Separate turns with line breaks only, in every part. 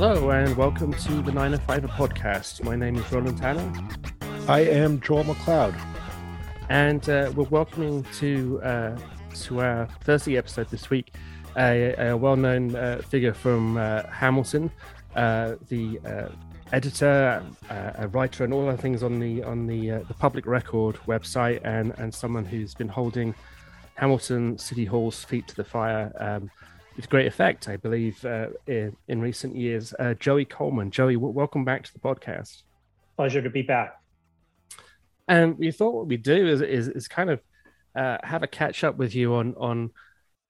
Hello and welcome to the 905 podcast. My name is Roland Tanner.
I am Joel McLeod.
And uh, we're welcoming to uh, to our Thursday episode this week a, a well-known uh, figure from uh, Hamilton, uh, the uh, editor, a writer, and all other things on the on the the public record website, and and someone who's been holding Hamilton City Hall's feet to the fire. Um, with great effect, I believe, in, in, recent years. Joey Coleman. Joey, w- welcome back to the podcast.
Pleasure to be back.
And we thought what we'd do is, is, is kind of uh, have a catch up with you on on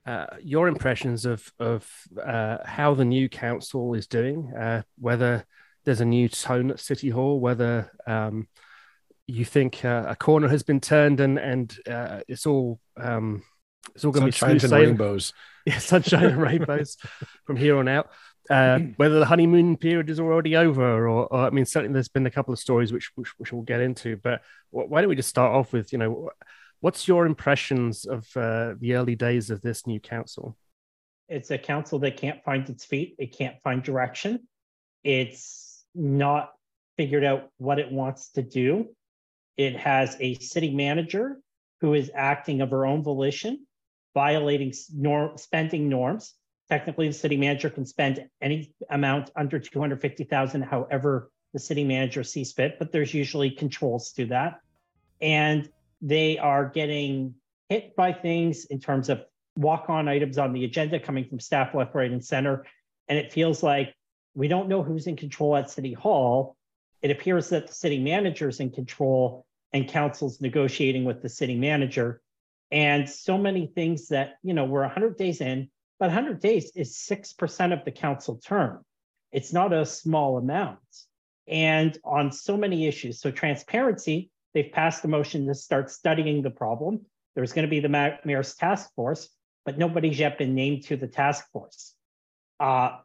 uh, your impressions of of uh, how the new council is doing, uh, whether there's a new tone at City Hall, whether um, you think uh, a corner has been turned and and uh, it's all um, it's all going to be
smooth and rainbows.
Yeah, sunshine and rainbows from here on out. Uh, whether the honeymoon period is already over, or, or, I mean, certainly there's been a couple of stories which, which, which we'll get into. But why don't we just start off with you know What's your impressions of uh, the early days of this new council?
It's a council that can't find its feet. It can't find direction. It's not figured out what it wants to do. It has a city manager who is acting of her own volition, violating norm, spending norms. Technically, the city manager can spend any amount under 250,000, however the city manager sees fit, but there's usually controls to that. And they are getting hit by things in terms of walk on items on the agenda coming from staff left, right, and center. And it feels like we don't know who's in control at City Hall. It appears that the city manager is in control and council's negotiating with the city manager. And so many things that, you know, we're 100 days in, but 100 days is 6% of the council term. It's not a small amount. And on so many issues. So, transparency, They've passed a motion to start studying the problem. There's going to be the mayor's task force, but nobody's yet been named to the task force. Uh,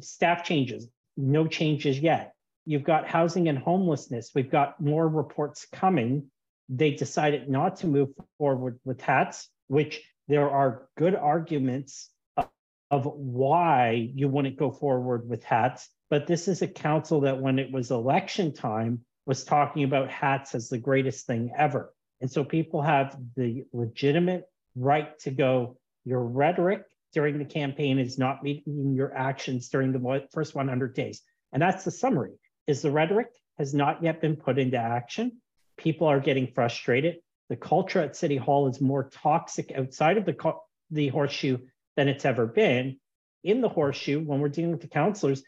staff changes, no changes yet. You've got housing and homelessness. We've got more reports coming. They decided not to move forward with HATS, which there are good arguments of, of why you wouldn't go forward with HATS. But this is a council that, when it was election time, was talking about HATS as the greatest thing ever. And so people have the legitimate right to go, your rhetoric during the campaign is not meeting your actions during the first 100 days. And that's the summary is the rhetoric has not yet been put into action. People are getting frustrated. The culture at City Hall is more toxic outside of the, the horseshoe than it's ever been. In the horseshoe, when we're dealing with the councilors,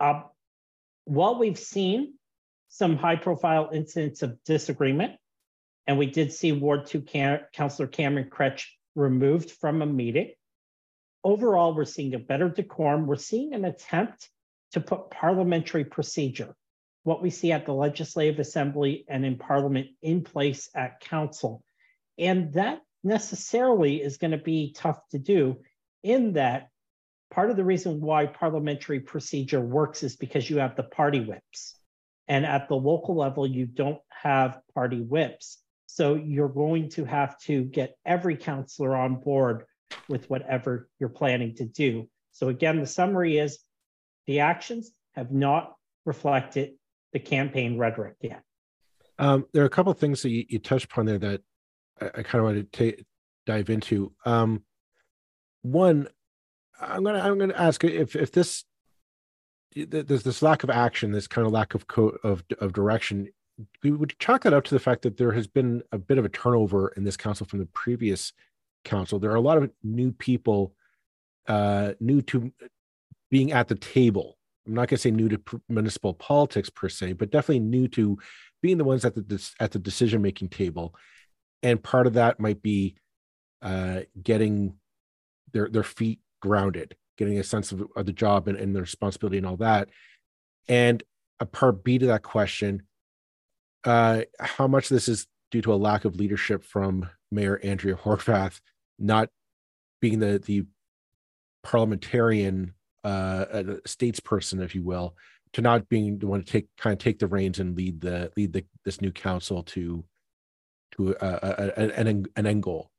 uh, what we've seen some high profile incidents of disagreement. And we did see Ward 2 Cam- Councillor Cameron Kroetsch removed from a meeting. Overall, we're seeing a better decorum. We're seeing an attempt to put parliamentary procedure, what we see at the Legislative Assembly and in Parliament, in place at Council. And that necessarily is going to be tough to do, in that part of the reason why parliamentary procedure works is because you have the party whips. And at the local level, you don't have party whips. So you're going to have to get every councillor on board with whatever you're planning to do. So again, the summary is the actions have not reflected the campaign rhetoric yet.
Um, there are a couple of things that you, you, touched upon there that I, I kind of want to ta- dive into. Um, one, I'm gonna I'm gonna ask if if this there's this lack of action, this kind of lack of co- of of direction. We would chalk that up to the fact that there has been a bit of a turnover in this council from the previous council. There are a lot of new people, uh, new to being at the table. I'm not going to say new to municipal politics per se, but definitely new to being the ones at the at the decision making table. And part of that might be uh, getting their their feet grounded getting a sense of, of the job and, and the responsibility and all that. And a part B to that question, uh, how much this is due to a lack of leadership from Mayor Andrea Horwath, not being the the parliamentarian uh, statesperson, if you will, to not being the one to take kind of take the reins and lead the lead the, this new council to to a, a, a, an an end goal.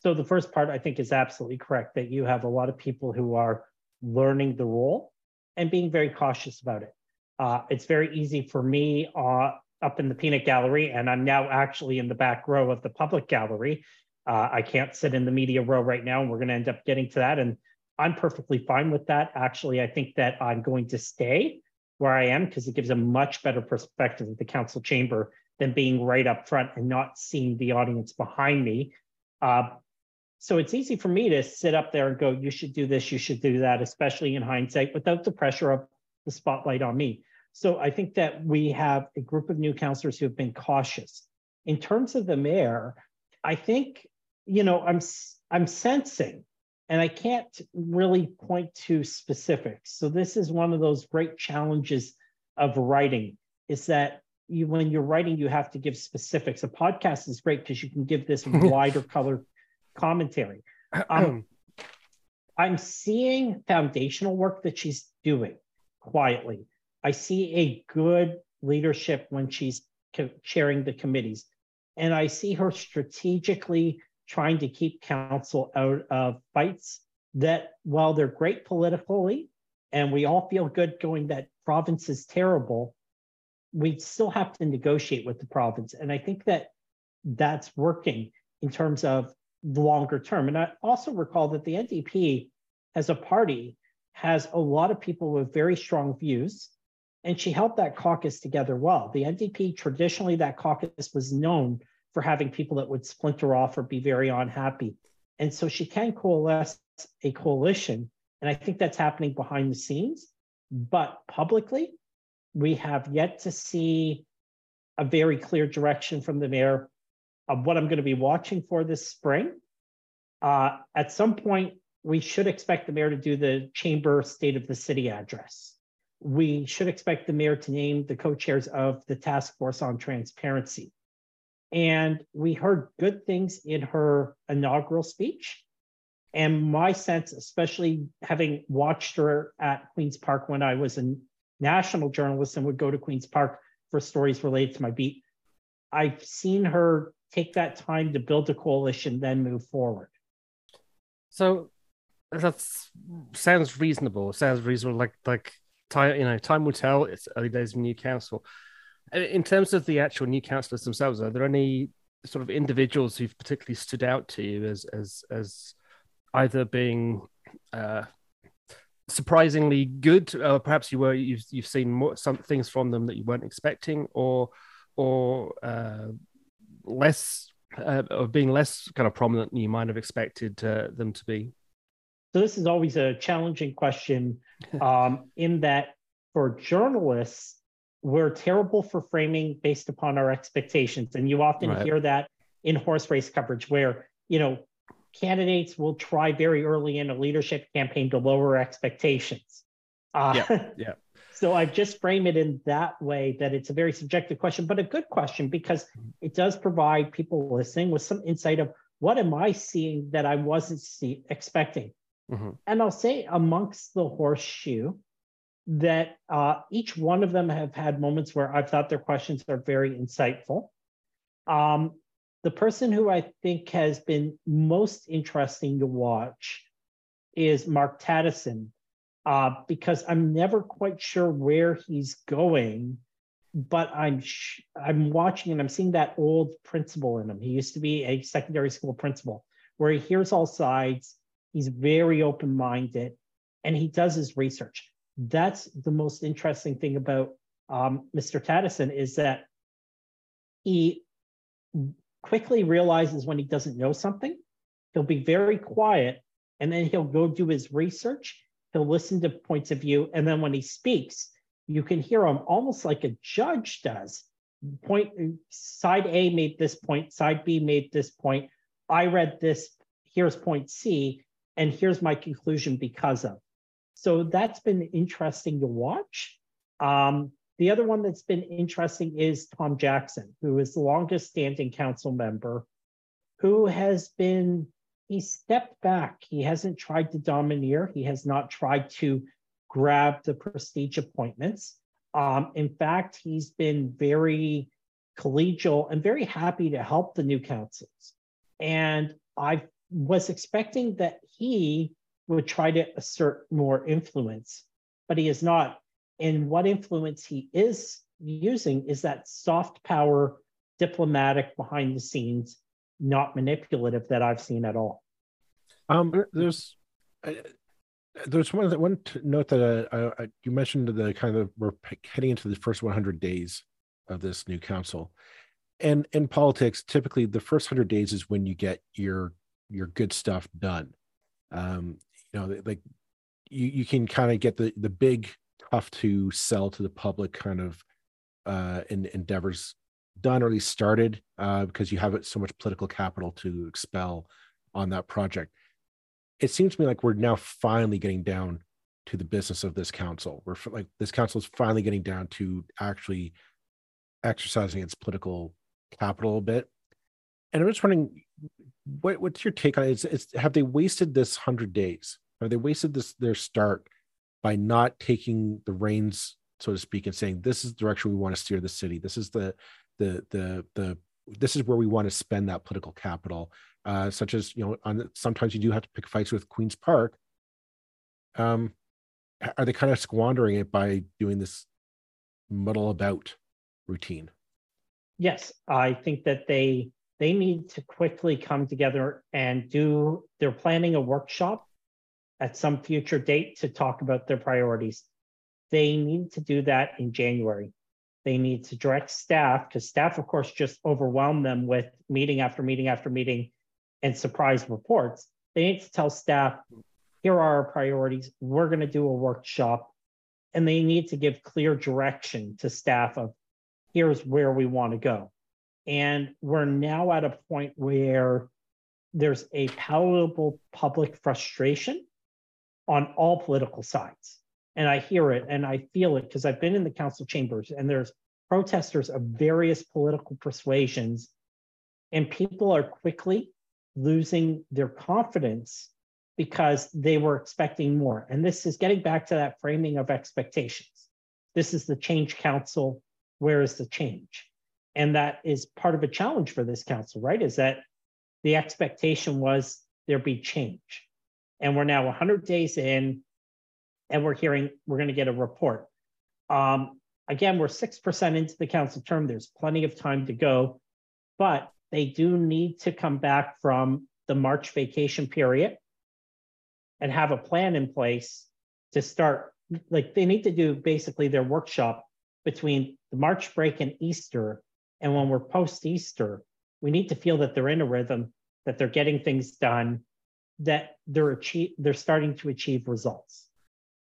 So the first part I think is absolutely correct that you have a lot of people who are learning the role. and being very cautious about it. Uh, it's very easy for me uh, up in the peanut gallery, and I'm now actually in the back row of the public gallery. Uh, I can't sit in the media row right now, and we're going to end up getting to that. And I'm perfectly fine with that. Actually, I think that I'm going to stay where I am because it gives a much better perspective of the council chamber than being right up front and not seeing the audience behind me. Uh, so it's easy for me to sit up there and go, you should do this, you should do that, especially in hindsight, without the pressure of the spotlight on me. So I think that we have a group of new councillors who have been cautious. In terms of the mayor, I think, you know, I'm I'm sensing, and I can't really point to specifics. So this is one of those great challenges of writing, is that you when you're writing, you have to give specifics. A podcast is great because you can give this wider color commentary. Um, I'm seeing foundational work that she's doing quietly. I see a good leadership when she's chairing the committees. And I see her strategically trying to keep council out of fights that, while they're great politically, and we all feel good going that province is terrible, we still have to negotiate with the province. And I think that that's working in terms of the longer term. And I also recall that the NDP as a party has a lot of people with very strong views and she held that caucus together well. The NDP, traditionally, that caucus was known for having people that would splinter off or be very unhappy. And so she can coalesce a coalition. And I think that's happening behind the scenes. But publicly, we have yet to see a very clear direction from the mayor of what I'm going to be watching for this spring. Uh, at some point, we should expect the mayor to do the chamber state of the city address we should expect the mayor to name the co-chairs of the task force on transparency. And we heard good things in her inaugural speech. And my sense, especially having watched her at Queen's Park when I was a national journalist and would go to Queen's Park for stories related to my beat, I've seen her take that time to build a coalition, then move forward.
So that sounds reasonable. Sounds reasonable. Like like time you know time will tell. It's early days of new council. In terms of the actual new councillors themselves, are there any sort of individuals who've particularly stood out to you as as as either being uh, surprisingly good, or perhaps you were you've you've seen more some things from them that you weren't expecting, or or uh, less uh, or being less kind of prominent than you might have expected uh, them to be.
So this is always a challenging question um, in that for journalists, we're terrible for framing based upon our expectations. And you often right. hear that in horse race coverage where, you know, candidates will try very early in a leadership campaign to lower expectations.
Uh, yeah, yeah.
So I've just frame it in that way that it's a very subjective question, but a good question because it does provide people listening with some insight of what am I seeing that I wasn't see, expecting. Mm-hmm. And I'll say amongst the horseshoe that uh, each one of them have had moments where I've thought their questions are very insightful. Um, the person who I think has been most interesting to watch is Mark Tadeson, uh, because I'm never quite sure where he's going, but I'm sh- I'm watching and I'm seeing that old principal in him. He used to be a secondary school principal, where he hears all sides He's very open minded and he does his research. That's the most interesting thing about um, Mr. Tadeson is that he quickly realizes when he doesn't know something. He'll be very quiet and then he'll go do his research. He'll listen to points of view. And then when he speaks, you can hear him almost like a judge does. Point side A made this point, side B made this point. I read this, here's point C and here's my conclusion because of. So that's been interesting to watch. Um, the other one that's been interesting is Tom Jackson, who is the longest standing council member, who has been, he stepped back. He hasn't tried to domineer. He has not tried to grab the prestige appointments. Um, in fact, he's been very collegial and very happy to help the new councils. And I've was expecting that he would try to assert more influence. but he is not. And what influence he is using is that soft power, diplomatic behind the scenes, not manipulative that I've seen at all.
Um, there's uh, there's one one note that uh, you mentioned the kind of we're heading into the first 100 days of this new council, and in politics, typically the first 100 days is when you get your your good stuff done. Um, you know, like you you can kind of get the the big tough to sell to the public kind of uh in, endeavors done or at least started uh, because you have so much political capital to expel on that project it seems to me like we're now finally getting down to the business of this council. We're like this council is finally getting down to actually exercising its political capital a bit. And I'm just wondering, what, what's your take on it? It's, have they wasted this hundred days? Have they wasted this their start by not taking the reins, so to speak, and saying this is the direction we want to steer the city. This is the the the the this is where we want to spend that political capital uh, such as you know on sometimes you do have to pick fights with queens park um are they kind of squandering it by doing this muddle about routine
yes i think that they they need to quickly come together and do they're planning a workshop at some future date to talk about their priorities they need to do that in january they need to direct staff because staff of course just overwhelm them with meeting after meeting after meeting and surprise reports. They need to tell staff, here are our priorities. We're going to do a workshop. And they need to give clear direction to staff of here's where we want to go. And we're now at a point where there's a palatable public frustration on all political sides. And I hear it and I feel it because I've been in the council chambers and there's protesters of various political persuasions. And people are quickly losing their confidence because they were expecting more. And this is getting back to that framing of expectations. This is the change council. Where is the change? And that is part of a challenge for this council, right? Is that the expectation was there be change. And we're now 100 days in, and we're hearing we're going to get a report. Um, again, we're 6% into the council term. There's plenty of time to go. But they do need to come back from the March vacation period and have a plan in place to start. Like they need to do basically their workshop between the March break and Easter. And when we're post Easter, we need to feel that they're in a rhythm, that they're getting things done, that they're achieve they're starting to achieve results.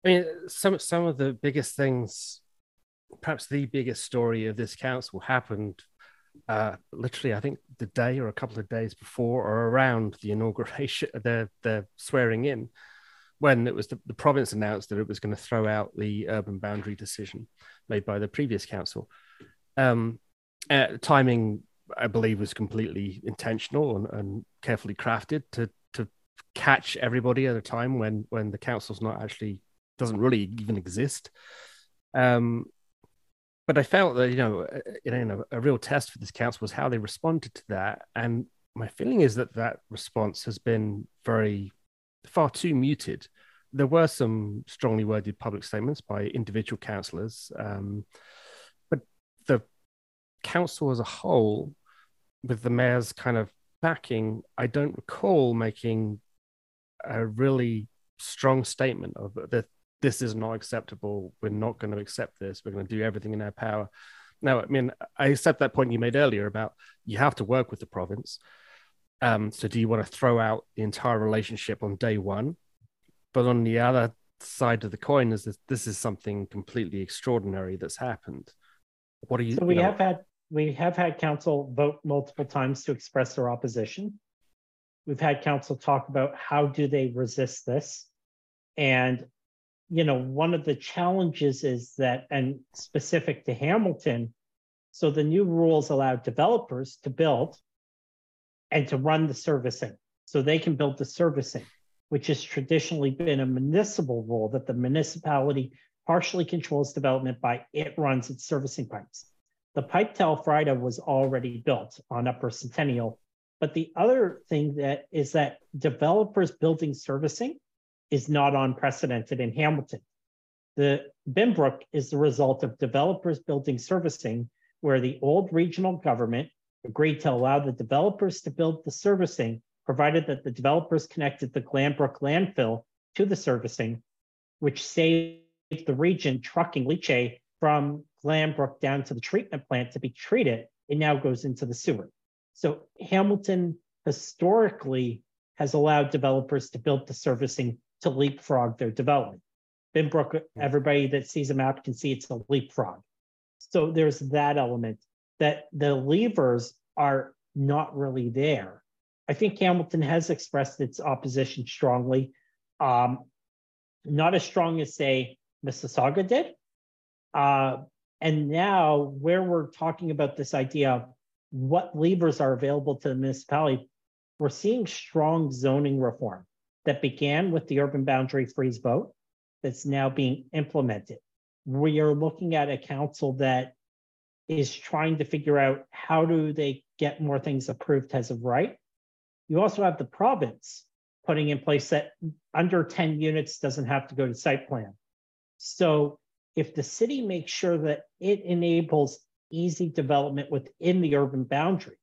I mean, some some of the biggest things, perhaps the biggest story of this council happened uh, literally, I think the day or a couple of days before or around the inauguration, the the swearing in, when it was the, the province announced that it was going to throw out the urban boundary decision made by the previous council. Um, uh, timing, I believe, was completely intentional and, and carefully crafted to to catch everybody at a time when when the council's not actually doesn't really even exist. Um, but I felt that you know, you know, a real test for this council was how they responded to that, and my feeling is that that response has been very far too muted. There were some strongly worded public statements by individual councillors, um, council as a whole, with the mayor's kind of backing, I don't recall making a really strong statement of that this is not acceptable. We're not going to accept this. We're going to do everything in our power. Now, I mean, I accept that point you made earlier about you have to work with the province. Um, so, do you want to throw out the entire relationship on day one? But on the other side of the coin is that this is something completely extraordinary that's happened. What are you?
So we
you know,
have had we have had council vote multiple times to express their opposition. We've had council talk about how do they resist this, and you know, one of the challenges is that, and specific to Hamilton, so the new rules allow developers to build and to run the servicing. So they can build the servicing, which has traditionally been a municipal role that the municipality partially controls development by it runs its servicing pipes. The pipe to Elfrida was already built on Upper Centennial. But the other thing that is that developers building servicing is not unprecedented in Hamilton. The Binbrook is the result of developers building servicing where the old regional government agreed to allow the developers to build the servicing, provided that the developers connected the Glanbrook landfill to the servicing, which saved the region trucking leachate from Glanbrook down to the treatment plant to be treated. It now goes into the sewer. So Hamilton historically has allowed developers to build the servicing to leapfrog their development. Binbrook, everybody that sees a map can see it's a leapfrog. So there's that element that the levers are not really there. I think Hamilton has expressed its opposition strongly, um, not as strong as, say, Mississauga did. Uh, and now, where we're talking about this idea of what levers are available to the municipality, we're seeing strong zoning reform that began with the urban boundary freeze vote that's now being implemented. We are looking at a council that is trying to figure out how do they get more things approved as of right. You also have the province putting in place that under 10 units doesn't have to go to site plan. So if the city makes sure that it enables easy development within the urban boundary,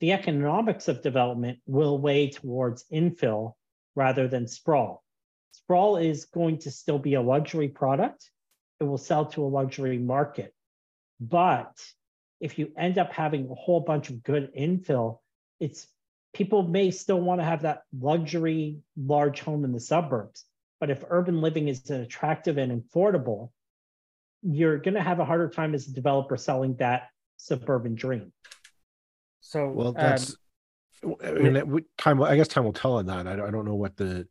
the economics of development will weigh towards infill rather than sprawl. Sprawl is going to still be a luxury product. It will sell to a luxury market. But if you end up having a whole bunch of good infill, it's people may still want to have that luxury large home in the suburbs. But if urban living is attractive and affordable, you're going to have a harder time as a developer selling that suburban dream.
So,
Well, that's. I mean, it time. I guess time will tell on that. I don't, I don't know what the.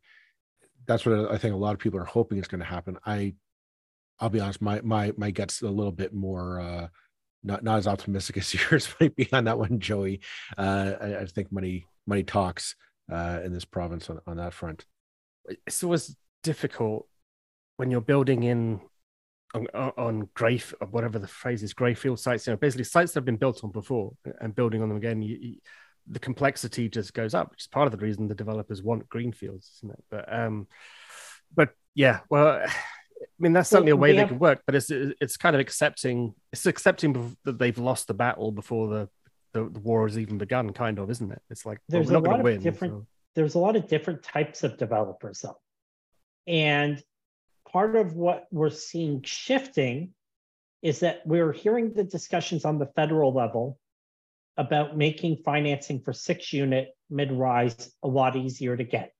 That's what I think a lot of people are hoping is going to happen. I, I'll be honest. My my my gut's a little bit more. uh not not as optimistic as yours might be on that one, Joey. Uh, I, I think money money talks uh, in this province on, on that front.
it's always difficult when you're building in on, on grey or whatever the phrase is greyfield sites you know basically sites that have been built on before and building on them again you, you, the complexity just goes up which is part of the reason the developers want greenfields isn't it but um but yeah well I mean that's certainly a way they can work, but it's it's kind of accepting it's accepting that they've lost the battle before the, the, the war has even begun, kind of, isn't it? It's like well,
There's a
going
lot
to
of
win.
different-
so-
there's a lot of different types of developers though. And part of what we're seeing shifting is that we're hearing the discussions on the federal level about making financing for six unit mid rise a lot easier to get.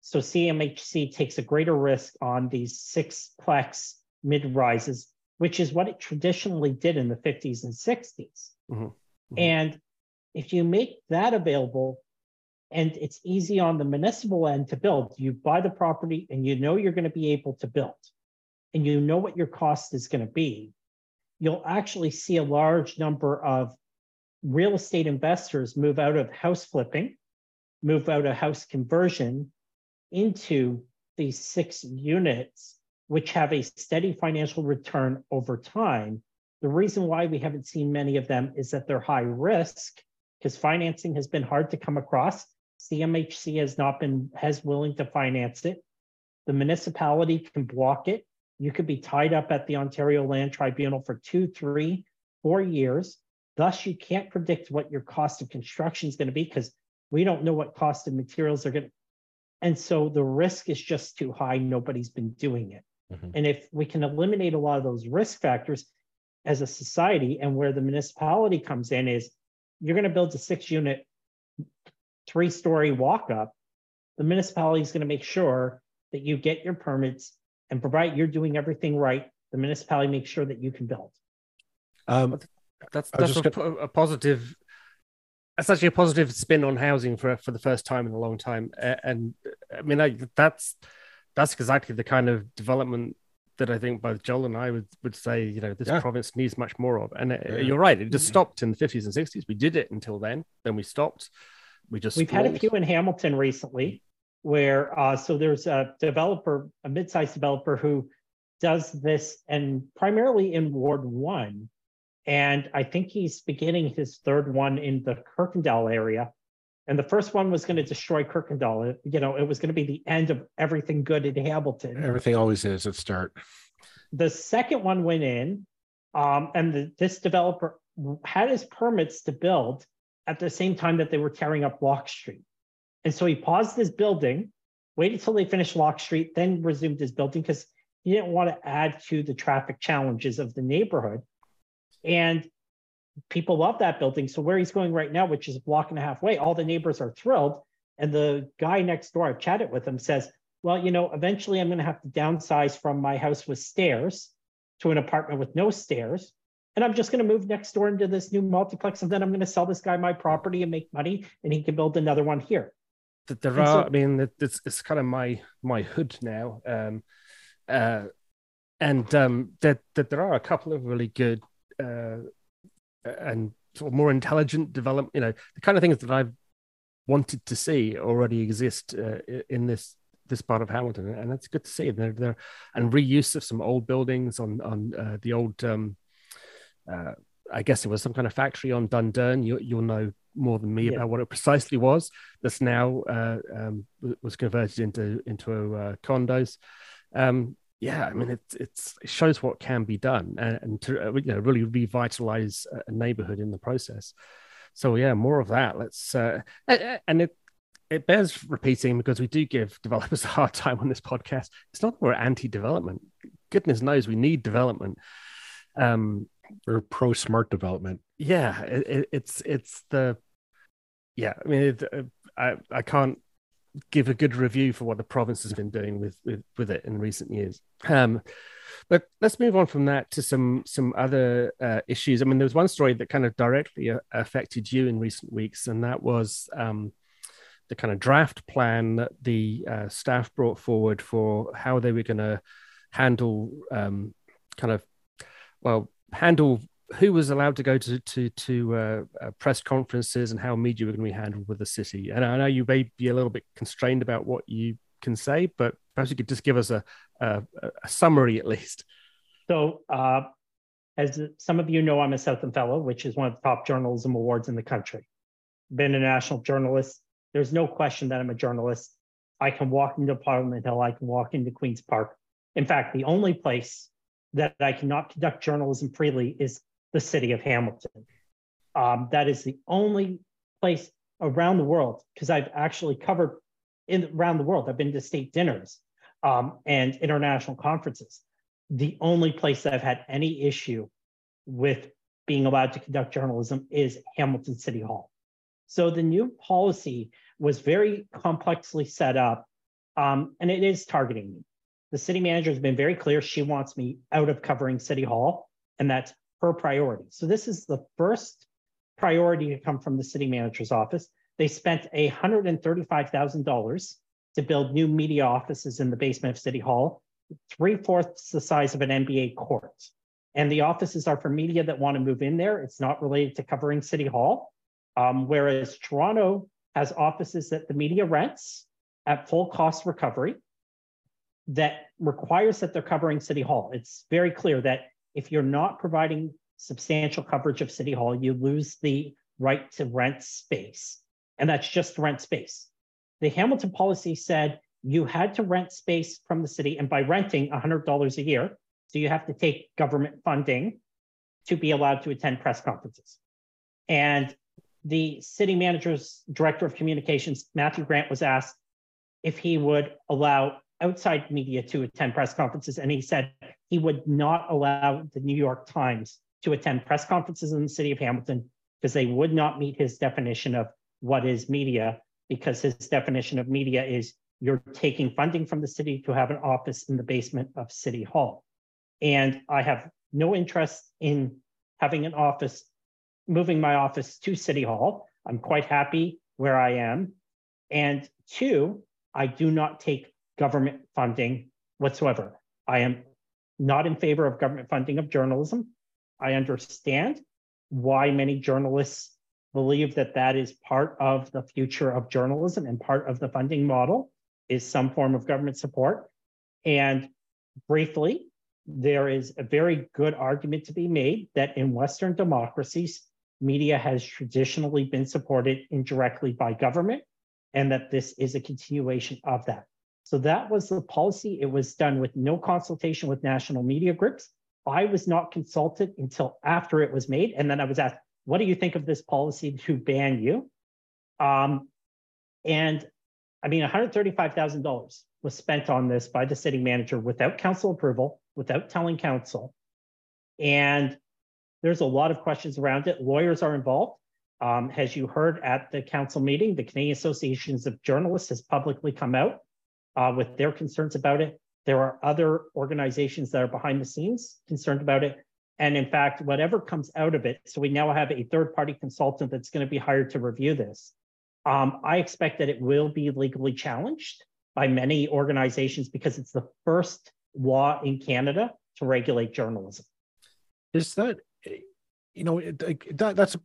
So CMHC takes a greater risk on these six plex mid rises, which is what it traditionally did in the 50s and 60s.
Mhm, mhm.
And if you make that available, and it's easy on the municipal end to build, you buy the property and you know you're going to be able to build, and you know what your cost is going to be, you'll actually see a large number of real estate investors move out of house flipping, move out of house conversion into these six units, which have a steady financial return over time. The reason why we haven't seen many of them is that they're high risk because financing has been hard to come across. CMHC has not been has willing to finance it. The municipality can block it. You could be tied up at the Ontario Land Tribunal for two, three, four years. Thus, you can't predict what your cost of construction is going to be because we don't know what cost of materials are going to. And so the risk is just too high. Nobody's been doing it.
Mhm.
And if we can eliminate a lot of those risk factors as a society, and where the municipality comes in is you're going to build a six unit, three story walk up. The municipality is going to make sure that you get your permits and provide you're doing everything right. The municipality makes sure that you can build.
Um,
That's that's
just
a, po- a positive. That's actually a positive spin on housing for for the first time in a long time, and I mean I, that's that's exactly the kind of development that I think both Joel and I would would say you know this
Yeah.
province needs much more of. And uh,
Yeah.
you're right, it just
Mhm.
stopped in the 50s and 60s. We did it until then, then we stopped. We just
We've had a few in Hamilton recently where uh, so there's a developer, a mid-sized developer who does this and primarily in Ward One. And I think he's beginning his third one in the Kirkendall area. And the first one was going to destroy Kirkendall. It- you know, it was going to be the end of everything good in Hamilton.
everything always is at start.
The second one went in, um, and the, this developer had his permits to build at the same time that they were tearing up Locke Street. And so he paused his building, waited till they finished Locke Street, then resumed his building because he didn't want to add to the traffic challenges of the neighborhood. And people love that building. So where he's going right now, which is a block and a half away, all the neighbors are thrilled. And the guy next door, I've chatted with him, says, well, you know, eventually I'm going to have to downsize from my house with stairs to an apartment with no stairs. And I'm just going to move next door into this new multiplex. And then I'm going to sell this guy my property and make money. And he can build another one here.
There and are, so, I mean, it's, it's kind of my my hood now. Um, uh, and um, that, that there are a couple of really good uh, and sort of more intelligent development. You know, the kind of things that I've wanted to see already exist uh, in this this part of Hamilton, and it's good to see. They're, they're, and reuse of some old buildings on on uh, the old. Um, uh, I guess it was some kind of factory on Dundurn. You, you'll know more than me yeah. about what it precisely was. That's now uh, um, was converted into into uh, condos. Um, yeah, I mean, it, it's, it shows what can be done and, and to uh, you know really revitalize a neighborhood in the process. So yeah, more of that. Let's uh, and it it bears repeating because we do give developers a hard time on this podcast. It's not that we're anti-development. Goodness knows we need development. Um,
we're pro smart development.
Yeah, it, it, it's it's the yeah. I mean, it, I I can't give a good review for what the province has been doing with with, with it in recent years. Um, but let's move on from that to some some other uh, issues. I mean, there was one story that kind of directly uh, affected you in recent weeks, and that was um, the kind of draft plan that the uh, staff brought forward for how they were going to handle um, kind of well handle who was allowed to go to to to uh, uh, press conferences and how media were going to be handled with the city. And I know you may be a little bit constrained about what you can say, but perhaps you could just give us a a, a summary at least.
So, uh, as some of you know, I'm a Southam Fellow, which is one of the top journalism awards in the country. Been a national journalist. There's no question that I'm a journalist. I can walk into Parliament Hill. I can walk into Queen's Park. In fact, the only place that I cannot conduct journalism freely is the city of Hamilton. Um, that is the only place around the world because I've actually covered in around the world. I've been to state dinners um, and international conferences. The only place that I've had any issue with being allowed to conduct journalism is Hamilton City Hall. So the new policy was very complexly set up, um, and it is targeting me. The city manager has been very clear she wants me out of covering City Hall, and that's her priority. So this is the first priority to come from the city manager's office. They spent $135,000 to build new media offices in the basement of City Hall, three fourths the size of an NBA court. And the offices are for media that want to move in there. It's not related to covering City Hall. Um, whereas Toronto has offices that the media rents at full cost recovery that requires that they're covering City Hall. It's very clear that if you're not providing substantial coverage of City Hall, you lose the right to rent space. And that's just rent space. The Hamilton policy said you had to rent space from the city, and by renting $100 a year, so you have to take government funding to be allowed to attend press conferences. And the city manager's director of communications, Matthew Grant, was asked if he would allow outside media to attend press conferences. And he said he would not allow the New York Times to attend press conferences in the city of Hamilton because they would not meet his definition of what is media, because his definition of media is you're taking funding from the city to have an office in the basement of City Hall. And I have no interest in having an office, moving my office to City Hall. I'm quite happy where I am. And two, I do not take government funding whatsoever. I am not in favor of government funding of journalism. I understand why many journalists believe that that is part of the future of journalism and part of the funding model is some form of government support. And briefly, there is a very good argument to be made that in Western democracies, media has traditionally been supported indirectly by government, and that this is a continuation of that. So that was the policy. It was done with no consultation with national media groups. I was not consulted until after it was made. And then I was asked, what do you think of this policy to ban you? Um, and I mean, $135,000 was spent on this by the city manager without council approval, without telling council. And there's a lot of questions around it. Lawyers are involved. Um, as you heard at the council meeting, the Canadian Associations of Journalists has publicly come out uh, with their concerns about it. There are other organizations that are behind the scenes concerned about it. And in fact, whatever comes out of it, so we now have a third party consultant that's going to be hired to review this. Um, I expect that it will be legally challenged by many organizations because it's the first law in Canada to regulate journalism.
Is that you know that that's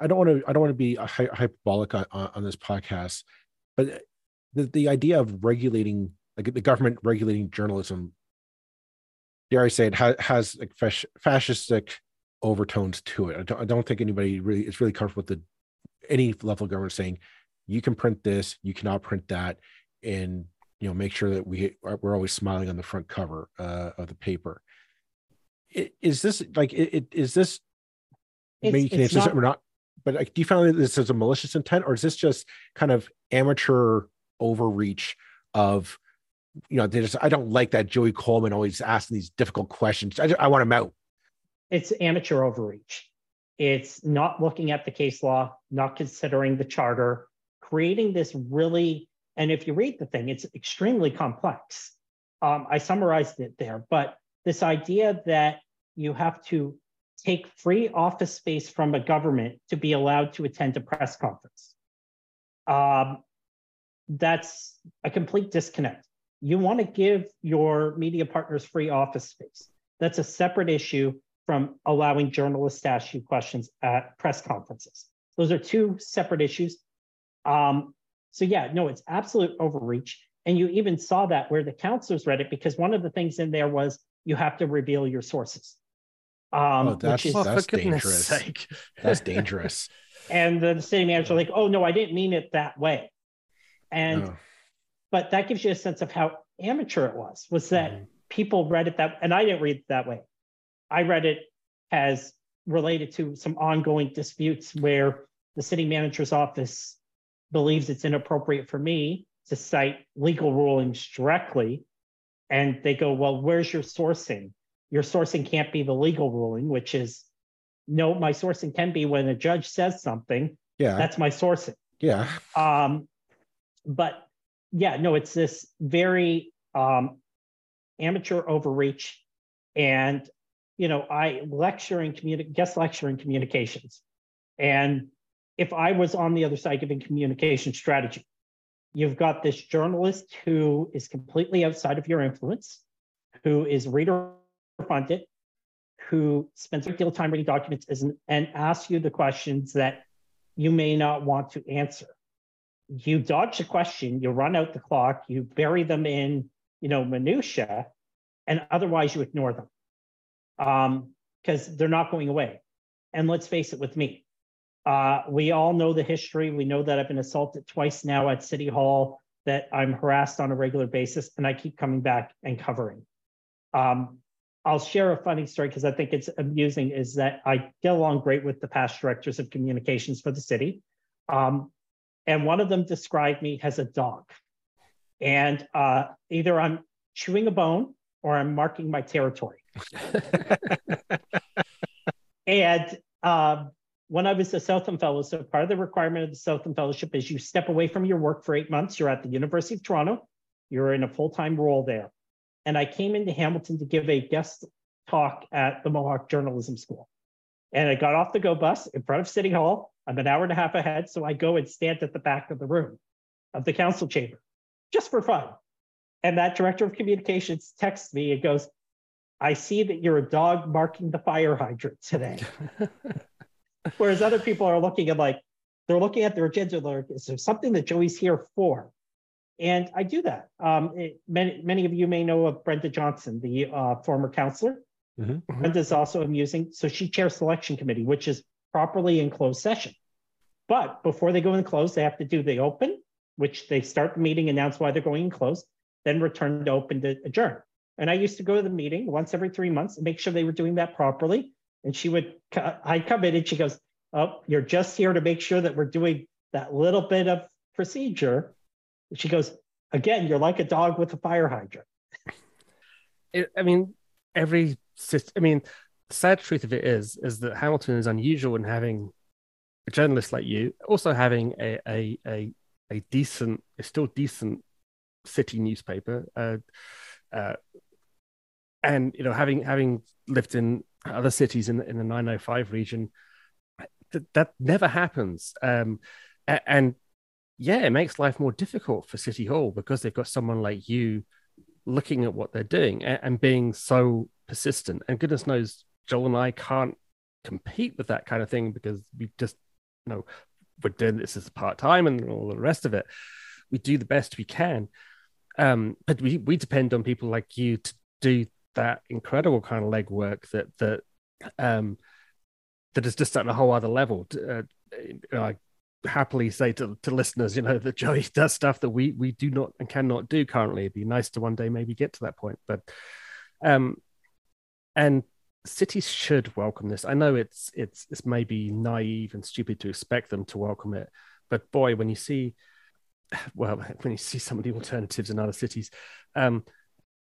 I don't want to I don't want to be hyperbolic on, on this podcast, but the the idea of regulating like the government regulating journalism, dare I say it has, has like fasc- fascistic overtones to it. I don't, I don't think anybody really is really comfortable with the any level of government saying you can print this, you cannot print that, and you know make sure that we we're always smiling on the front cover uh, of the paper. Is this like it, is this maybe you can answer not, or not but like, do you find that this as a malicious intent or is this just kind of amateur overreach of you know they just i don't like that joey coleman always asking these difficult questions. I, I want him out.
It's amateur overreach. It's not looking at the case law not considering the charter creating this really and if you read the thing it's extremely complex. Um, i summarized it there but this idea that you have to take free office space from a government to be allowed to attend a press conference. Um, that's a complete disconnect. You want to give your media partners free office space. That's a separate issue from allowing journalists to ask you questions at press conferences. Those are two separate issues. Um, so, yeah, no, it's absolute overreach. And you even saw that where the counselors read it because one of the things in there was you have to reveal your sources.
Um, oh, that's, is, that's dangerous. Sake. That's dangerous.
and the city manager, like, oh no, I didn't mean it that way. And oh. but that gives you a sense of how amateur it was. Was that mm. people read it that, and I didn't read it that way. I read it as related to some ongoing disputes where the city manager's office believes it's inappropriate for me to cite legal rulings directly. And they go, well, where's your sourcing? your sourcing can't be the legal ruling, which is no, my sourcing can be when a judge says something.
Yeah.
That's my sourcing.
Yeah.
Um, but yeah, no, it's this very um, amateur overreach. And, you know, I lecture in communi- guest lecture in communications. And if I was on the other side giving communication strategy, you've got this journalist who is completely outside of your influence, who is reader funded who spends a deal of time reading documents and asks you the questions that you may not want to answer. You dodge the question, you run out the clock, you bury them in, you know, minutia, and otherwise you ignore them because um, they're not going away. And let's face it, with me, uh, we all know the history. We know that I've been assaulted twice now at City Hall, that I'm harassed on a regular basis, and I keep coming back and covering. Um, I'll share a funny story because I think it's amusing. Is that I get along great with the past directors of communications for the city, um, and one of them described me as a dog, and uh, either I'm chewing a bone or I'm marking my territory. and um, when I was a Southam Fellow, so part of the requirement of the Southam Fellowship is you step away from your work for eight months. You're at the University of Toronto. You're in a full time role there and I came into Hamilton to give a guest talk at the Mohawk Journalism School. And I got off the go bus in front of City Hall. I'm an hour and a half ahead, so I go and stand at the back of the room of the council chamber just for fun. And that director of communications texts me and goes, I see that you're a dog marking the fire hydrant today. Whereas other people are looking at like, they're looking at their agenda, like, is there something that Joey's here for? And I do that. Um, it, many, many of you may know of Brenda Johnson, the uh, former counselor. Mm-hmm. Brenda's also amusing. So she chairs selection committee, which is properly in closed session. But before they go in closed, they have to do the open, which they start the meeting, announce why they're going in closed. then return to open to adjourn. And I used to go to the meeting once every three months and make sure they were doing that properly. And she would, I'd come in and she goes, Oh, you're just here to make sure that we're doing that little bit of procedure. She goes, Again, you're like a dog with a fire hydrant.
It, I mean, every system, I mean, the sad truth of it is, is that Hamilton is unusual in having a journalist like you, also having a, a, a, a decent, a still decent city newspaper. Uh, uh, and you know, having having lived in other cities in in the 905 region, that that never happens. Um, and yeah, it makes life more difficult for City Hall because they've got someone like you looking at what they're doing and, and being so persistent. And goodness knows, Joel and I can't compete with that kind of thing because we just you know we're doing this as part time and all the rest of it. We do the best we can. Um, but we, we depend on people like you to do that incredible kind of legwork that that um, that is just at a whole other level. Uh, I happily say to, to listeners, you know, that Joey does stuff that we we do not and cannot do currently. It'd be nice to one day maybe get to that point, but um, and cities should welcome this. I know it's it's it's maybe naive and stupid to expect them to welcome it, but boy, when you see well, when you see some of the alternatives in other cities, um,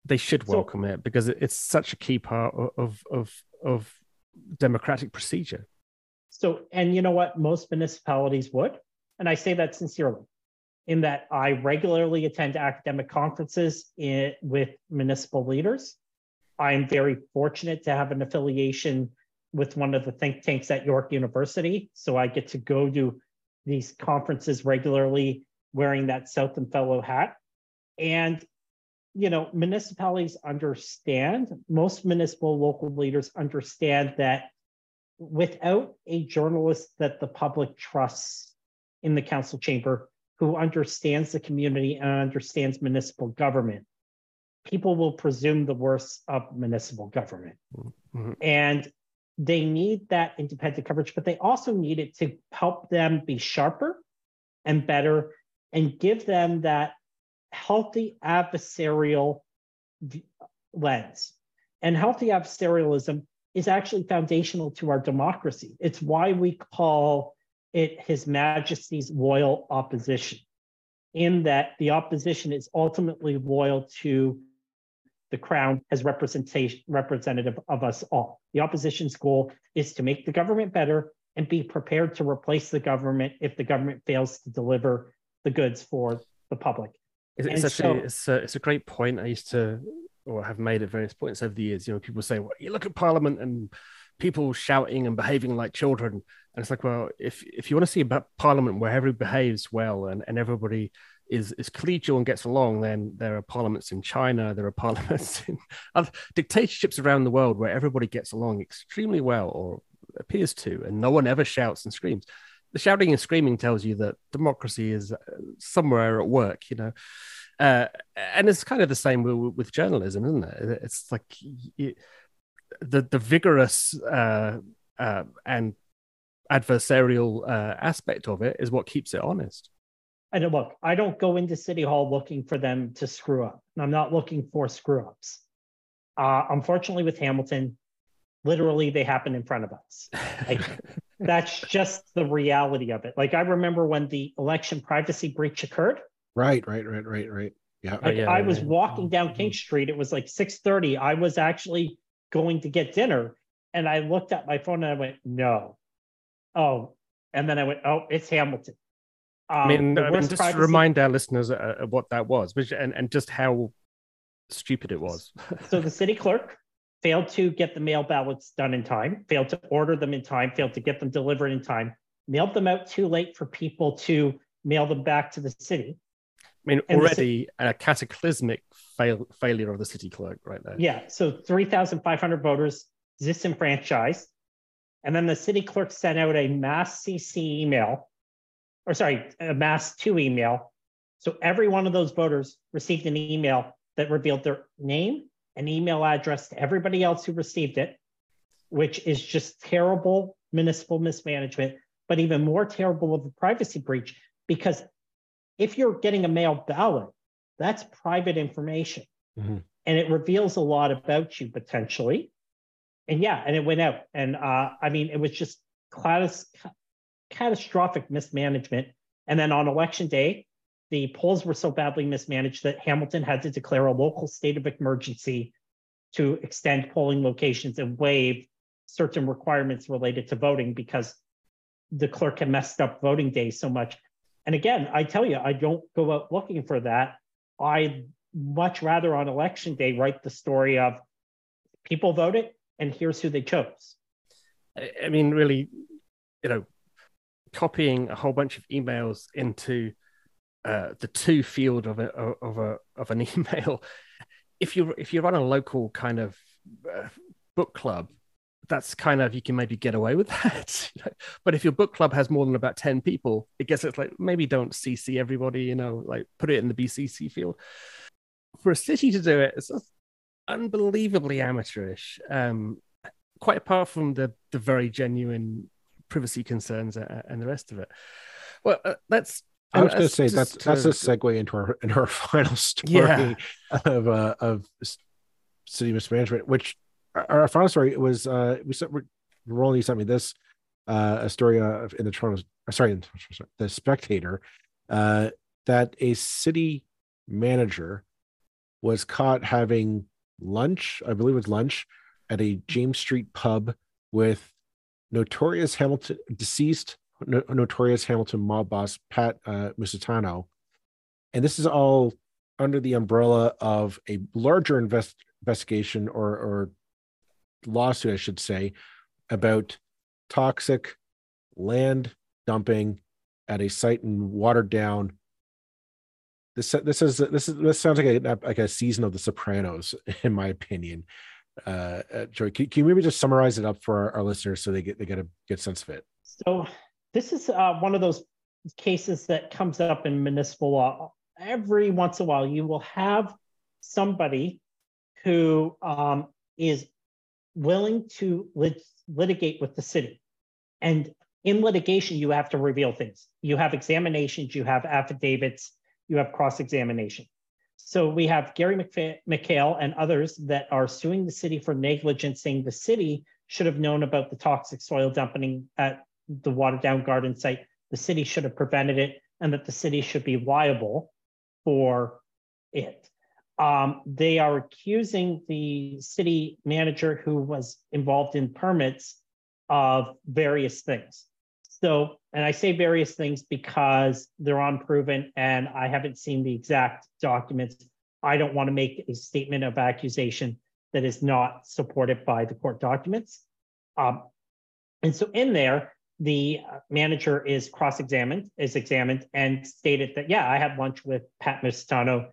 they should welcome so, it because it's such a key part of of of democratic procedure.
So, and you know what? Most municipalities would, and I say that sincerely, in that I regularly attend academic conferences in, with municipal leaders. I'm very fortunate to have an affiliation with one of the think tanks at York University, so I get to go to these conferences regularly wearing that Southam Fellow hat. And, you know, municipalities understand, most municipal local leaders understand that without a journalist that the public trusts in the council chamber who understands the community and understands municipal government, people will presume the worst of municipal government. Mm-hmm. And they need that independent coverage, but they also need it to help them be sharper and better and give them that healthy adversarial lens. And healthy adversarialism is actually foundational to our democracy. It's why we call it His Majesty's loyal opposition, in that the opposition is ultimately loyal to the crown as representation representative of us all. The opposition's goal is to make the government better and be prepared to replace the government if the government fails to deliver the goods for the public.
It's, it's actually so, it's a, it's a great point. I used to or have made at various points over the years. You know, people say, "Well, you look at Parliament and people shouting and behaving like children," and it's like, well, if if you want to see a Parliament where everybody behaves well and, and everybody is is collegial and gets along, then there are parliaments in China, there are parliaments in other dictatorships around the world where everybody gets along extremely well, or appears to, and no one ever shouts and screams the shouting and screaming tells you that democracy is uh, somewhere at work, you know. Uh, and it's kind of the same with, with journalism, isn't it? It's like it, the the vigorous uh, uh, and adversarial uh, aspect of it is what keeps it honest.
And look, I don't go into City Hall looking for them to screw up. I'm not looking for screw ups. Uh, unfortunately, with Hamilton, literally they happen in front of us. Like, that's just the reality of it. Like I remember when the election privacy breach occurred.
Right, right, right, right, right. Yeah.
Like
yeah,
I was walking down King Street. It was like 6:30. I was actually going to get dinner. And I looked at my phone and I went, no. Oh, and then I went, oh, it's Hamilton.
Um, I mean, I mean just privacy- to remind our listeners uh, what that was, which and, and just how stupid it was.
so the city clerk failed to get the mail ballots done in time, failed to order them in time, failed to get them delivered in time, mailed them out too late for people to mail them back to the city.
I mean, and already a cataclysmic fail, failure of the city clerk right there.
Yeah. So 3,500 voters disenfranchised. And then the city clerk sent out a mass CC email, or sorry, a mass two email. So every one of those voters received an email that revealed their name, and email address to everybody else who received it, which is just terrible municipal mismanagement, but even more terrible of a privacy breach. Because if you're getting a mail ballot That's private information.
Mm-hmm.
And it reveals a lot about you potentially. And yeah, and it went out. And uh, I mean, it was just class, catastrophic mismanagement. And then on election day, the polls were so badly mismanaged that Hamilton had to declare a local state of emergency to extend polling locations and waive certain requirements related to voting because the clerk had messed up voting day so much. And again, I tell you, I don't go out looking for that. I much rather on election day write the story of people voted and here's who they chose.
I mean, really, you know, copying a whole bunch of emails into uh, the two field of a of a of an email. If you if you run a local kind of uh, book club, that's kind of you can maybe get away with that. but if your book club has more than about ten people, it gets it's like maybe don't CC everybody. You know, like put it in the BCC field. For a city to do it, it's unbelievably amateurish. Um, quite apart from the the very genuine privacy concerns and the rest of it. Well, uh, that's
I was going to say that's that's a segue into our into our final story yeah. of uh, of city mismanagement, which our, our final story was uh, we sent Roland sent me this uh, a story of in the Toronto uh, sorry in, the Spectator uh, that a city manager was caught having lunch, I believe it was lunch, at a James Street pub with notorious Hamilton deceased no, notorious Hamilton mob boss Pat uh, Musitano, and this is all under the umbrella of a larger invest, investigation or, or lawsuit, I should say, about toxic land dumping at a site in Waterdown. This this is this is this sounds like a like a season of The Sopranos, in my opinion. Uh, uh Joey, can, can, you maybe just summarize it up for our, our listeners so they get they get a good sense of it?
So this is uh, one of those cases that comes up in municipal law. Every once in a while, you will have somebody who um, is willing to lit- litigate with the city. And in litigation, you have to reveal things. You have examinations, you have affidavits, you have cross examination. So we have Gary McPhail and others that are suing the city for negligence, saying the city should have known about the toxic soil dumping at the Waterdown garden site, the city should have prevented it and that the city should be liable for it. Um, they are accusing the city manager who was involved in permits of various things. So, and I say various things because they're unproven and I haven't seen the exact documents. I don't want to make a statement of accusation that is not supported by the court documents. Um, and so in there, the manager is cross-examined, is examined, and stated that, yeah, I had lunch with Pat Musitano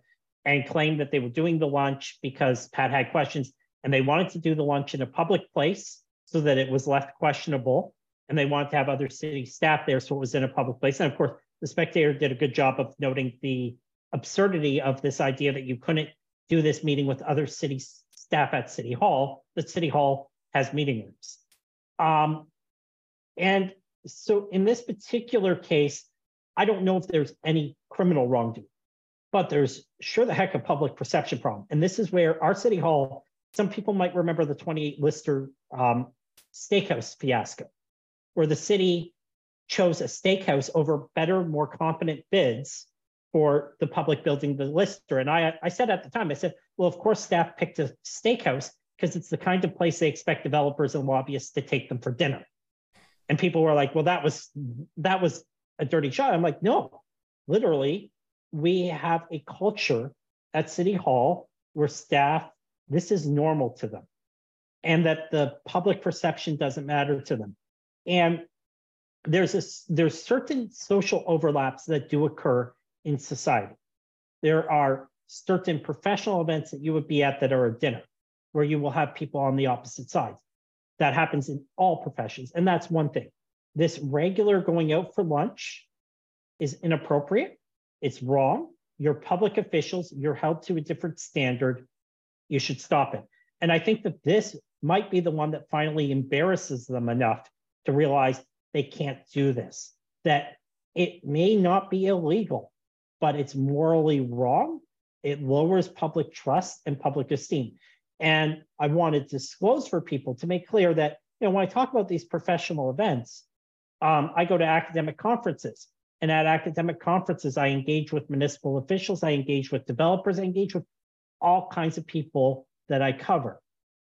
and claimed that they were doing the lunch because Pat had questions and they wanted to do the lunch in a public place so that it was left questionable. And they wanted to have other city staff there, so it was in a public place. And of course, the spectator did a good job of noting the absurdity of this idea that you couldn't do this meeting with other city staff at City Hall. That City Hall has meeting rooms. Um, and so in this particular case, I don't know if there's any criminal wrongdoing, but there's sure the heck a public perception problem. And this is where our city hall, some people might remember the 28 Lister um, steakhouse fiasco, where the city chose a steakhouse over better, more competent bids for the public building the Lister. And I, I said at the time, I said, well, of course, staff picked a steakhouse because it's the kind of place they expect developers and lobbyists to take them for dinner and people were like well that was that was a dirty shot i'm like no literally we have a culture at city hall where staff this is normal to them and that the public perception doesn't matter to them and there's a there's certain social overlaps that do occur in society there are certain professional events that you would be at that are a dinner where you will have people on the opposite sides that happens in all professions. And that's one thing. This regular going out for lunch is inappropriate. It's wrong. You're public officials, you're held to a different standard. You should stop it. And I think that this might be the one that finally embarrasses them enough to realize they can't do this, that it may not be illegal, but it's morally wrong. It lowers public trust and public esteem. And I want to disclose for people to make clear that, you know, when I talk about these professional events, um, I go to academic conferences. And at academic conferences, I engage with municipal officials, I engage with developers, I engage with all kinds of people that I cover.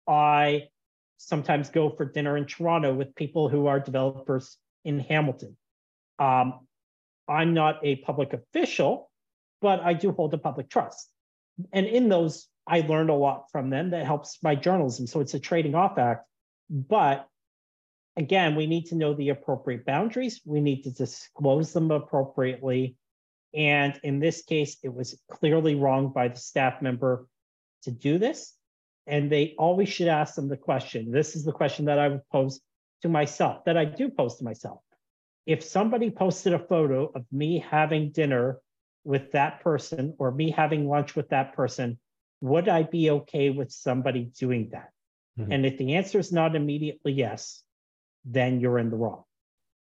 I sometimes go for dinner in Toronto with people who are developers in Hamilton. Um, I'm not a public official, but I do hold a public trust. And in those, I learned a lot from them that helps my journalism. So it's a trading off act. But again, we need to know the appropriate boundaries. We need to disclose them appropriately. And in this case, it was clearly wrong by the staff member to do this. And they always should ask them the question. This is the question that I would pose to myself, that I do pose to myself. If somebody posted a photo of me having dinner with that person or me having lunch with that person, would I be okay with somebody doing that? Mm-hmm. And if the answer is not immediately yes, then you're in the wrong.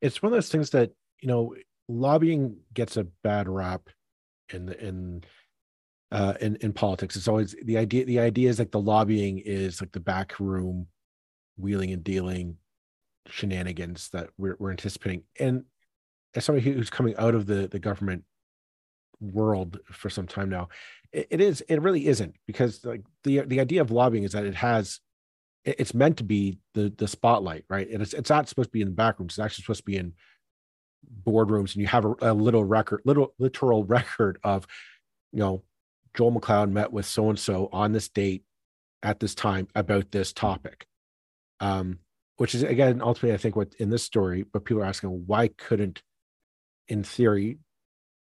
It's one of those things that, you know, lobbying gets a bad rap in the, in uh in, in politics. It's always the idea the idea is like the lobbying is like the back room wheeling and dealing shenanigans that we're, we're anticipating. And as somebody who's coming out of the the government world for some time now, it, it is it really isn't because like the the idea of lobbying is that it has it's meant to be the the spotlight, right? And it's it's not supposed to be in the back rooms. It's actually supposed to be in boardrooms, and you have a, a little record, little literal record of, you know, Joel MacLeod met with so and so on this date at this time about this topic. Um, which is again ultimately, I think what in this story, but people are asking why couldn't, in theory,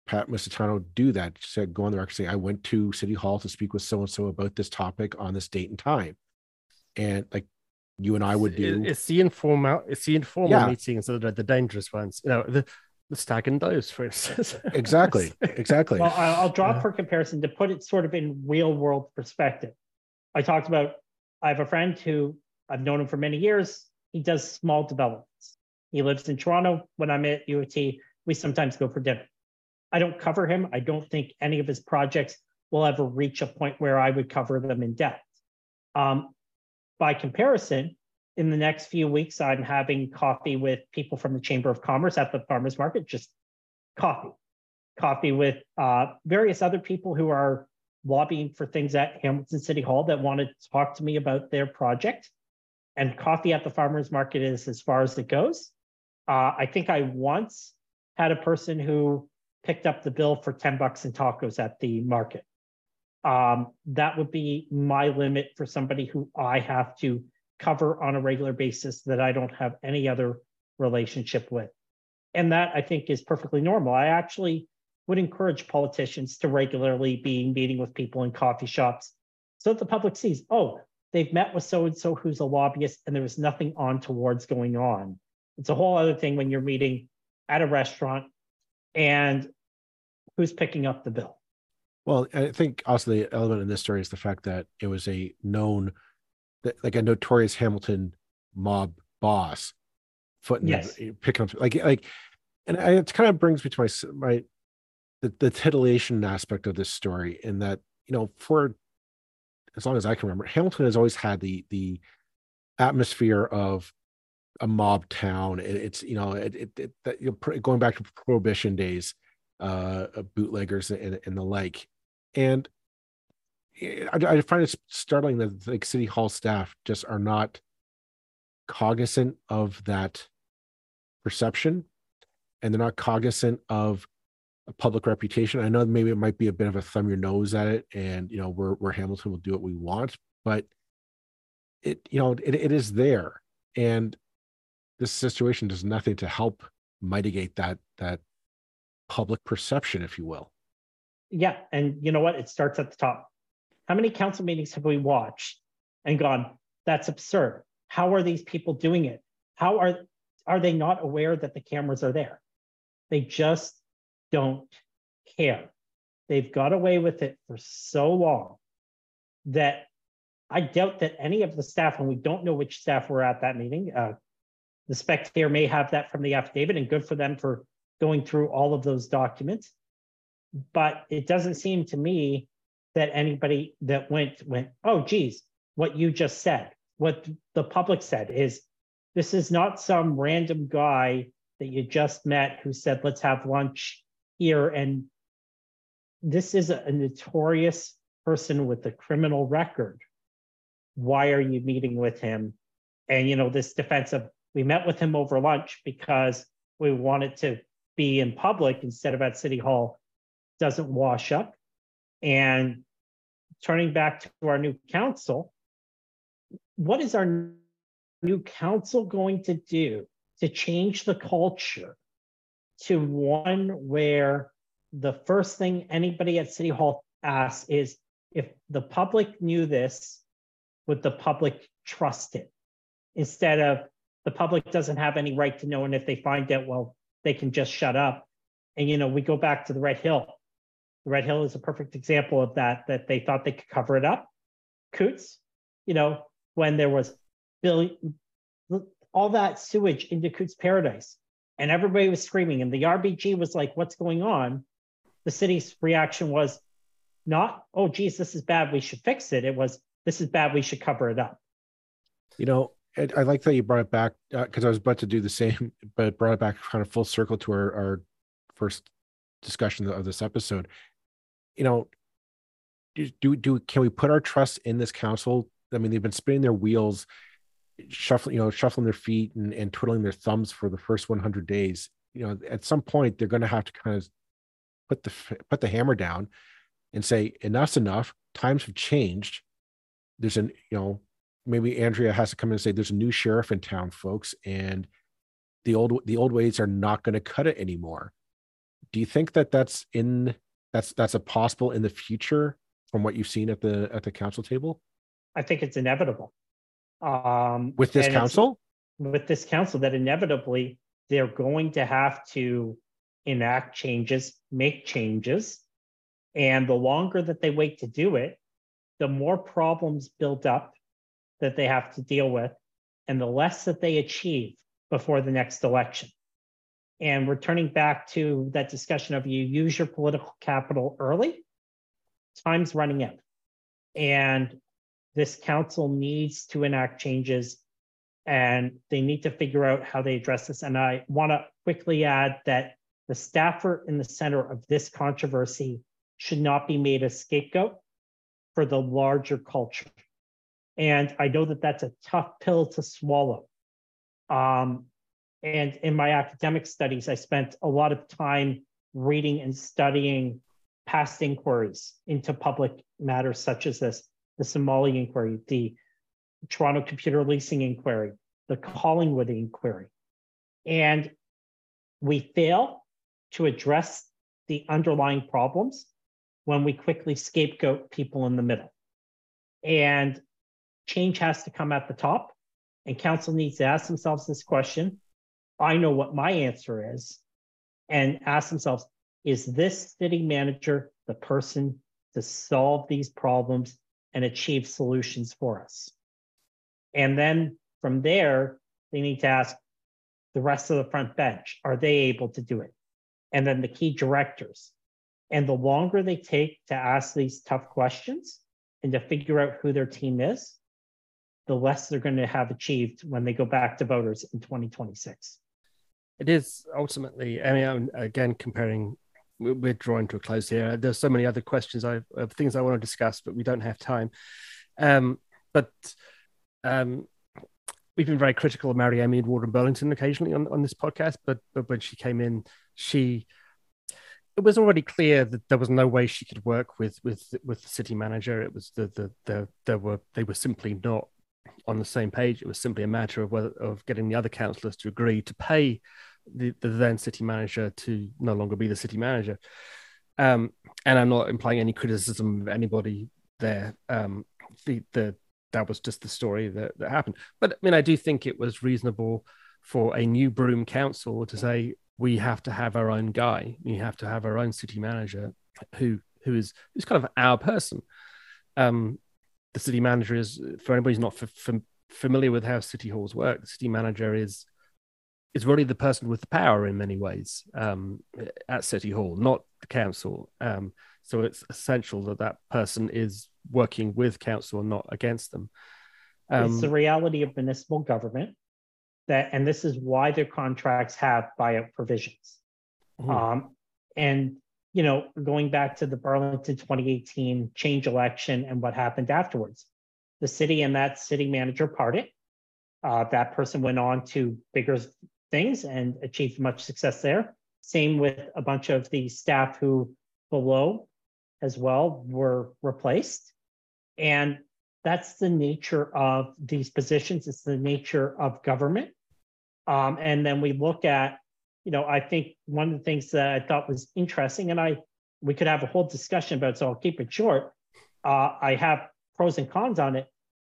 Pat Musitano do that? She said go on the record saying I went to City Hall to speak with so and so about this topic on this date and time and like you and I would do.
It's the informal, it's the informal yeah. meetings that are the dangerous ones. You know, the the stag and does, for instance.
exactly, exactly.
Well, I'll draw for comparison to put it sort of in real world perspective. I talked about. I have a friend who I've known him for many years. He does small developments. He lives in Toronto. When I'm at U of T, we sometimes go for dinner. I don't cover him. I don't think any of his projects will ever reach a point where I would cover them in depth. Um, by comparison, in the next few weeks, I'm having coffee with people from the Chamber of Commerce at the farmers market, just coffee, coffee with uh, various other people who are lobbying for things at Hamilton City Hall that want to talk to me about their project. And coffee at the farmers market is as far as it goes. Uh, I think I once had a person who picked up the bill for 10 bucks in tacos at the market um, that would be my limit for somebody who I have to cover on a regular basis that I don't have any other relationship with. And that I think is perfectly normal. I actually would encourage politicians to regularly be meeting with people in coffee shops so that the public sees, oh, they've met with so and so who's a lobbyist and there was nothing on towards going on. It's a whole other thing when you're meeting at a restaurant and who's picking up the bill.
Well, I think also the element in this story is the fact that it was a known, like a notorious Hamilton mob boss, footing yes. picking up like like, and I, it kind of brings me to my my the, the titillation aspect of this story, in that you know for as long as I can remember, Hamilton has always had the the atmosphere of a mob town. It, it's you know it, it, it, you know, going back to prohibition days uh, bootleggers and, and the like. And I, I find it startling that like city hall staff just are not cognizant of that perception and they're not cognizant of a public reputation. I know maybe it might be a bit of a thumb your nose at it, and you know, we're we're Hamilton will do what we want, but it you know it, it is there, and this situation does nothing to help mitigate that that public perception, if you will.
Yeah. And you know what? It starts at the top. How many council meetings have we watched and gone, that's absurd? How are these people doing it? How are are they not aware that the cameras are there? They just don't care. They've got away with it for so long that I doubt that any of the staff, and we don't know which staff were at that meeting. Uh, the spectator may have that from the affidavit, and good for them for going through all of those documents. But it doesn't seem to me that anybody that went went, oh geez, what you just said, what the public said is this is not some random guy that you just met who said, let's have lunch here. And this is a, a notorious person with a criminal record. Why are you meeting with him? And, you know, this defense of we met with him over lunch because we wanted to be in public instead of at City Hall doesn't wash up. And turning back to our new council, what is our new council going to do to change the culture to one where the first thing anybody at City Hall asks is if the public knew this, would the public trust it? Instead of the public doesn't have any right to know, and if they find out, well, they can just shut up. And you know, we go back to the Red Hill. Red Hill is a perfect example of that, that they thought they could cover it up. Cootes, you know, when there was billion, all that sewage into Cootes Paradise, and everybody was screaming, and the RBG was like, "What's going on?" The city's reaction was not, "Oh, geez, this is bad. We should fix it." It was, "This is bad. We should cover it up."
You know, I like that you brought it back because uh, I was about to do the same, but brought it back kind of full circle to our, our first discussion of this episode. You know, do do can we put our trust in this council? I mean, they've been spinning their wheels, shuffling, you know, shuffling their feet and, and twiddling their thumbs for the first 100 days. You know, at some point they're going to have to kind of put the put the hammer down and say enough's enough. Times have changed. There's an you know maybe Andrea has to come in and say, "There's a new sheriff in town, folks, and the old the old ways are not going to cut it anymore." Do you think that that's in that's that's a possible in the future from what you've seen at the at the council table?
I think it's inevitable. Um,
with this council,
with this council, that inevitably they're going to have to enact changes, make changes, and the longer that they wait to do it, the more problems build up that they have to deal with and the less that they achieve before the next election. And returning back to that discussion of you use your political capital early, time's running out. And this council needs to enact changes and they need to figure out how they address this. And I want to quickly add that the staffer in the center of this controversy should not be made a scapegoat for the larger culture. And I know that that's a tough pill to swallow. Um, and in my academic studies, I spent a lot of time reading and studying past inquiries into public matters such as this the Somali inquiry, the Toronto Computer Leasing inquiry, the Collingwood inquiry. And we fail to address the underlying problems when we quickly scapegoat people in the middle. And change has to come at the top, and council needs to ask themselves this question. I know what my answer is, and ask themselves is this city manager the person to solve these problems and achieve solutions for us? And then from there, they need to ask the rest of the front bench are they able to do it? And then the key directors. And the longer they take to ask these tough questions and to figure out who their team is, the less they're going to have achieved when they go back to voters in 2026.
It is ultimately, I mean, I'm, again, comparing, we're drawing to a close here. There's so many other questions, I things I want to discuss, but we don't have time. Um, but um, we've been very critical of Marianne Meed Ward in Burlington occasionally on, on this podcast, but, but when she came in, she it was already clear that there was no way she could work with with with the city manager. It was the the the there were they were simply not on the same page. It was simply a matter of whether of getting the other councillors to agree to pay the, the then city manager to no longer be the city manager. Um, and I'm not implying any criticism of anybody there. Um, the, the that was just the story that, that happened. But I mean, I do think it was reasonable for a new Broom council to say we have to have our own guy. We have to have our own city manager who who is who's kind of our person. Um, the city manager is for anybody who's not f- f- familiar with how city halls work. The city manager is is really the person with the power in many ways um, at city hall, not the council. Um, So it's essential that that person is working with council and not against them.
Um, it's the reality of municipal government that, and this is why their contracts have buyout provisions. Mm-hmm. Um, and you know, going back to the Burlington 2018 change election and what happened afterwards, the city and that city manager parted. Uh, that person went on to bigger things and achieved much success there. Same with a bunch of the staff who below as well were replaced. And that's the nature of these positions. It's the nature of government. Um, and then we look at, you know, I think one of the things that I thought was interesting, and I we could have a whole discussion about, it, so I'll keep it short. Uh, I have pros and cons on it,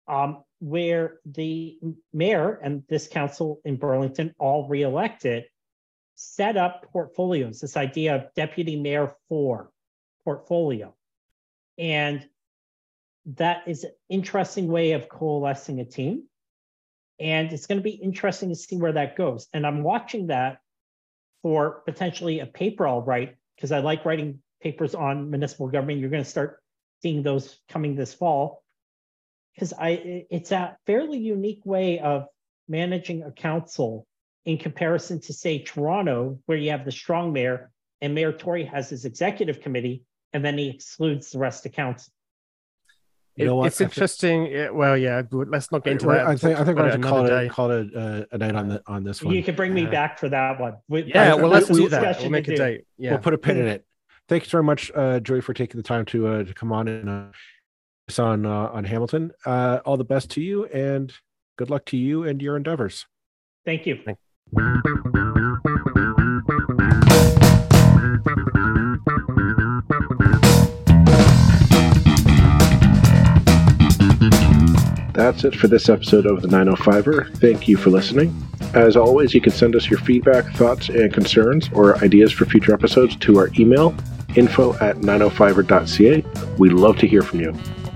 um, where the mayor and this council in Burlington, all reelected, set up portfolios. This idea of deputy mayor for portfolio, and that is an interesting way of coalescing a team. And it's going to be interesting to see where that goes. And I'm watching that for potentially a paper I'll write because I like writing papers on municipal government. You're going to start seeing those coming this fall because I it's a fairly unique way of managing a council in comparison to say Toronto, where you have the strong mayor and Mayor Tory has his executive committee, and then he excludes the rest of council.
You know what? It's interesting. Think, well, yeah, let's not get into
that. I think I think we're going to call it call it uh, a date on the on this one.
You can bring me uh, back for that one.
We, yeah, well, let's do that. We'll make a date. Yeah,
we'll put a pin in it. Thanks very much, uh, Joey, for taking the time to uh, to come on and uh, on uh, on Hamilton. Uh, all the best to you, and good luck to you and your endeavors.
Thank you. Thank
That's it for this episode of the 905er. Thank you for listening. As always, you can send us your feedback, thoughts, and concerns or ideas for future episodes to our email, info at 905er.ca. We love to hear from you.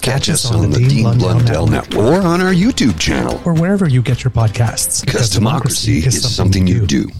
Catch, us, on, on, the Dean, Dean Blundell, Blundell Network. Network or on our YouTube channel
or wherever you get your podcasts.
Because, because democracy, democracy, is something, something you do.